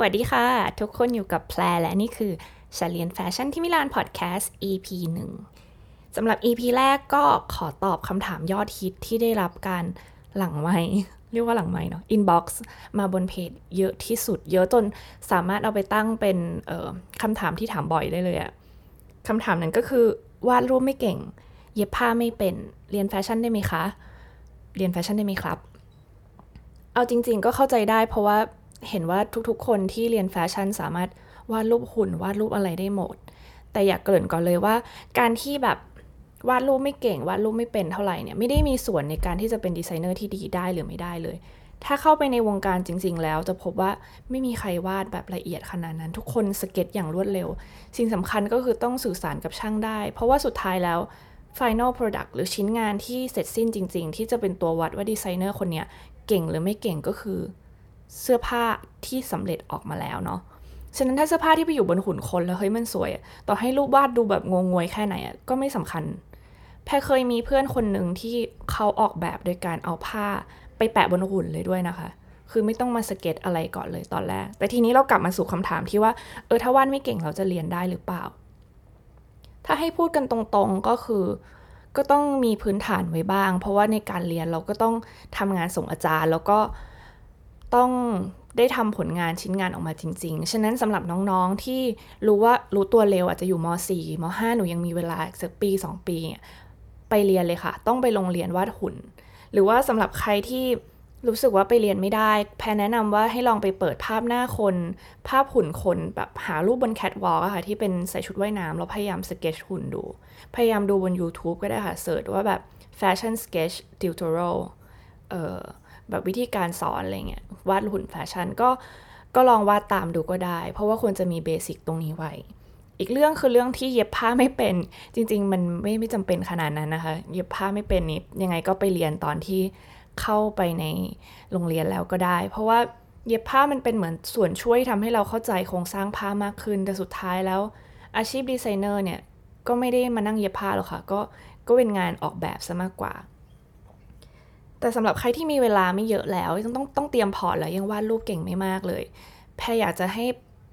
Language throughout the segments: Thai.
สวัสดีค่ะ ทุกคนอยู่กับแพรและนี่คือฉันเรียนแฟชั่นที่มิลานพอดแคสต์ EP 1สำหรับ EP แรกก็ขอตอบคำถามยอดฮิตที่ได้รับการหลังไมค์เรียกว่าหลังไมค์เนาะ inbox มาบนเพจเยอะที่สุด เยอะจนสามารถเอาไปตั้งเป็นคำถามที่ถามบ่อยได้เลยอะคำถามนั้นก็คือวาดรูปไม่เก่ง เย็บผ้าไม่เป็นเรียนแฟชั่นได้ไหมคะ เรียนแฟชั่นได้ไหมครับ เอาจริง ๆ ก็เข้าใจได้เพราะว่า เห็นว่าทุกๆ คนที่เรียนแฟชั่นสามารถวาดรูปหุ่นวาดรูปอะไรได้หมด แต่อยากเกริ่นก่อนเลยว่า การที่แบบวาดรูปไม่เก่งวาดรูปไม่เป็นเท่าไหร่เนี่ยไม่ได้มีส่วนในการที่จะเป็นดีไซเนอร์ที่ดีได้หรือไม่ได้เลย ถ้าเข้าไปในวงการจริง ๆ แล้วจะพบว่าไม่มีใครวาดแบบละเอียดขนาดนั้น ทุกคนสเก็ตอย่างรวดเร็ว สิ่งสำคัญก็คือต้องสื่อสารกับช่างได้ เพราะว่าสุดท้ายแล้ว Final Product หรือชิ้นงานที่เสร็จสิ้นจริง ๆ ที่จะเป็นตัววัดว่าดีไซเนอร์คนเนี้ยเก่งหรือไม่เก่งก็คือ เสื้อผ้าที่สำเร็จออกมาแล้วเนาะฉะนั้นถ้าเสื้อผ้าที่ไปอยู่บนหุ่นคนแล้วเฮ้ยมันสวย ต่อให้รูปวาดดูแบบงงงวยแค่ไหนอะก็ไม่สำคัญ แพรเคยมีเพื่อนคนหนึ่งที่เขาออกแบบโดยการเอาผ้าไปแปะบนหุ่นเลยด้วยนะคะ คือไม่ต้องมาสเก็ตอะไรก่อนเลยตอนแรก แต่ทีนี้เรากลับมาสู่คำถามที่ว่าเออถ้าวาดไม่เก่งเราจะเรียนได้หรือเปล่า ถ้าให้พูดกันตรงๆก็คือก็ต้องมีพื้นฐานไว้บ้าง เพราะว่าในการเรียนเราก็ต้องทำงานส่งอาจารย์ แล้วก็ ต้องได้ทำผลงานชิ้นงานออกมาจริง ๆ ฉะนั้นสำหรับน้องๆที่รู้ว่ารู้ตัวเร็วอาจจะอยู่ม .4 ม .5 หนูยังมีเวลาสักปี 2 ปี ไปเรียนเลยค่ะ ต้องไปโรงเรียนวาดหุ่น หรือว่าสำหรับใครที่รู้สึกว่าไปเรียนไม่ได้ แพนแนะนำว่าให้ลองไปเปิดภาพหน้าคน ภาพหุ่นคนแบบหารูปบนแคทวอล์กค่ะที่เป็นใส่ชุดว่ายน้ำแล้วพยายามสเก็ตหุ่นดู พยายามดูบน YouTube ก็ได้ค่ะเสิร์ชว่าแบบ fashion sketch tutorial เอ่อ แบบวิธีการสอนอะไรเงี้ยวาดหุ่นแฟชั่นก็ก็ลองวาดตามดูก็ได้ เพราะว่าควรจะมีเบสิกตรงนี้ไว้ อีกเรื่องคือเรื่องที่เย็บผ้าไม่เป็นจริง ๆ มันไม่ไม่จำเป็นขนาดนั้นนะคะ เย็บผ้าไม่เป็นนี่ยังไงก็ไปเรียนตอนที่เข้าไปในโรงเรียนแล้วก็ได้ เพราะว่าเย็บผ้ามันเป็นเหมือนส่วนช่วยทำให้เราเข้าใจโครงสร้างผ้ามากขึ้น แต่สุดท้ายแล้วอาชีพดีไซเนอร์เนี่ยก็ไม่ได้มานั่งเย็บผ้าหรอกค่ะ ก็ก็เป็นงานออกแบบซะมากกว่า แต่สำหรับใครที่มีเวลาไม่เยอะแล้วต้องต้องต้องเตรียมพอร์ตแล้วยังวาดรูปเก่งไม่มากเลย แพรอยากจะให้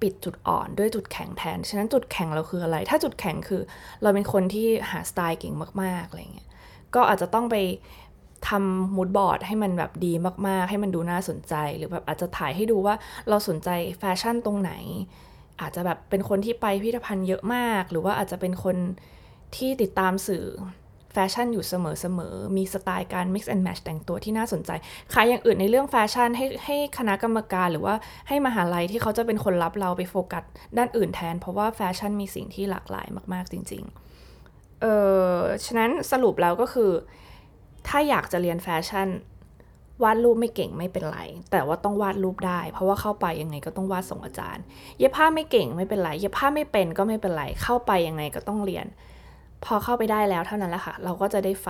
ปิดจุดอ่อนด้วยจุดแข็งแทน ฉะนั้นจุดแข็งเราคืออะไร ถ้าจุดแข็งคือเราเป็นคนที่หาสไตล์เก่งมากๆอะไรเงี้ย ก็อาจจะต้องไปทำมูดบอร์ดให้มันแบบดีมากๆ ให้มันดูน่าสนใจ หรือแบบอาจจะถ่ายให้ดูว่าเราสนใจแฟชั่นตรงไหน อาจจะแบบเป็นคนที่ไปพิพิธภัณฑ์เยอะมาก หรือว่าอาจจะเป็นคนที่ติดตามสื่อแฟชั่นอยู่เสมอๆ มีสไตล์การ mix and match แต่งตัวที่น่าสนใจ ขายอย่างอื่นในเรื่องแฟชั่นให้ให้คณะกรรมการหรือว่าให้มหาลัยที่เขาจะเป็นคนรับเราไปโฟกัสด้านอื่นแทน เพราะว่าแฟชั่นมีสิ่งที่หลากหลายมากๆจริงๆ เออฉะนั้นสรุปแล้วก็คือ ถ้าอยากจะเรียนแฟชั่นวาดรูปไม่เก่งไม่เป็นไร แต่ว่าต้องวาดรูปได้ เพราะว่าเข้าไปยังไงก็ต้องวาดส่งอาจารย์ เย็บผ้าไม่เก่งไม่เป็นไร เย็บผ้าไม่เป็นก็ไม่เป็นไร เข้าไปยังไงก็ต้องเรียน พอเข้าไปได้แล้วเท่านั้นแหละค่ะ เราก็จะได้ไฟ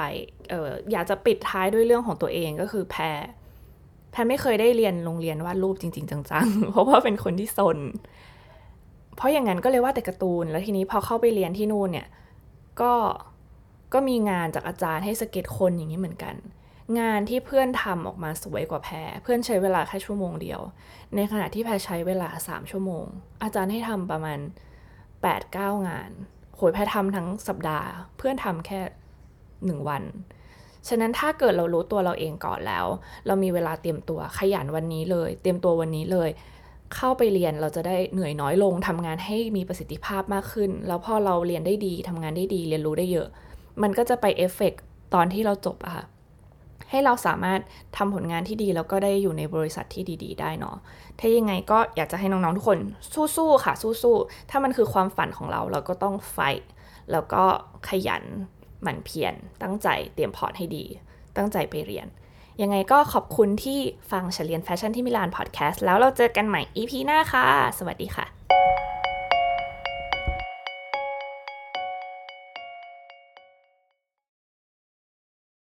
เอออยากจะปิดท้ายด้วยเรื่องของตัวเองก็คือแพรแพรไม่เคยได้เรียนโรงเรียนวาดรูปจริง ๆ จังๆ เพราะว่าเป็นคนที่ซน เพราะอย่างนั้นก็เลยวาดแต่การ์ตูน แล้วทีนี้พอเข้าไปเรียนที่นู่นเนี่ย ก็ก็มีงานจากอาจารย์ให้สเก็ตคนอย่างนี้เหมือนกัน งานที่เพื่อนทำออกมาสวยกว่าแพรเพื่อนใช้เวลาแค่ชั่วโมงเดียว ในขณะที่แพรใช้เวลาสามชั่วโมง อาจารย์ให้ทำประมาณแปดเก้างาน โหยแพทำทั้งสัปดาห์ เพื่อนทำแค่หนึ่งวัน ฉะนั้นถ้าเกิดเรารู้ตัวเราเองก่อนแล้ว เรามีเวลาเตรียมตัวขยันวันนี้เลย เตรียมตัววันนี้เลย เข้าไปเรียนเราจะได้เหนื่อยน้อยลงทำงานให้มีประสิทธิภาพมากขึ้น แล้วพอเราเรียนได้ดีทำงานได้ดี เรียนรู้ได้เยอะ มันก็จะไปเอฟเฟกตอนที่เราจบอะค่ะ ให้เราสามารถทำผลงานที่ดี แล้วก็ได้อยู่ในบริษัทที่ดี ๆ ได้เนาะถ้ายังไงก็อยากจะให้น้องๆทุกคนสู้ๆค่ะสู้ๆถ้ามันคือความฝันของเราเราก็ต้อง fight แล้วก็ขยันหมั่นเพียรตั้งใจเตรียม port ให้ดี ตั้งใจไปเรียน ยังไงก็ขอบคุณที่ฟังฉันเรียนแฟชั่นที่มิลานพอดแคสต์แล้วเราเจอกันใหม่ EP หน้าค่ะ สวัสดีค่ะ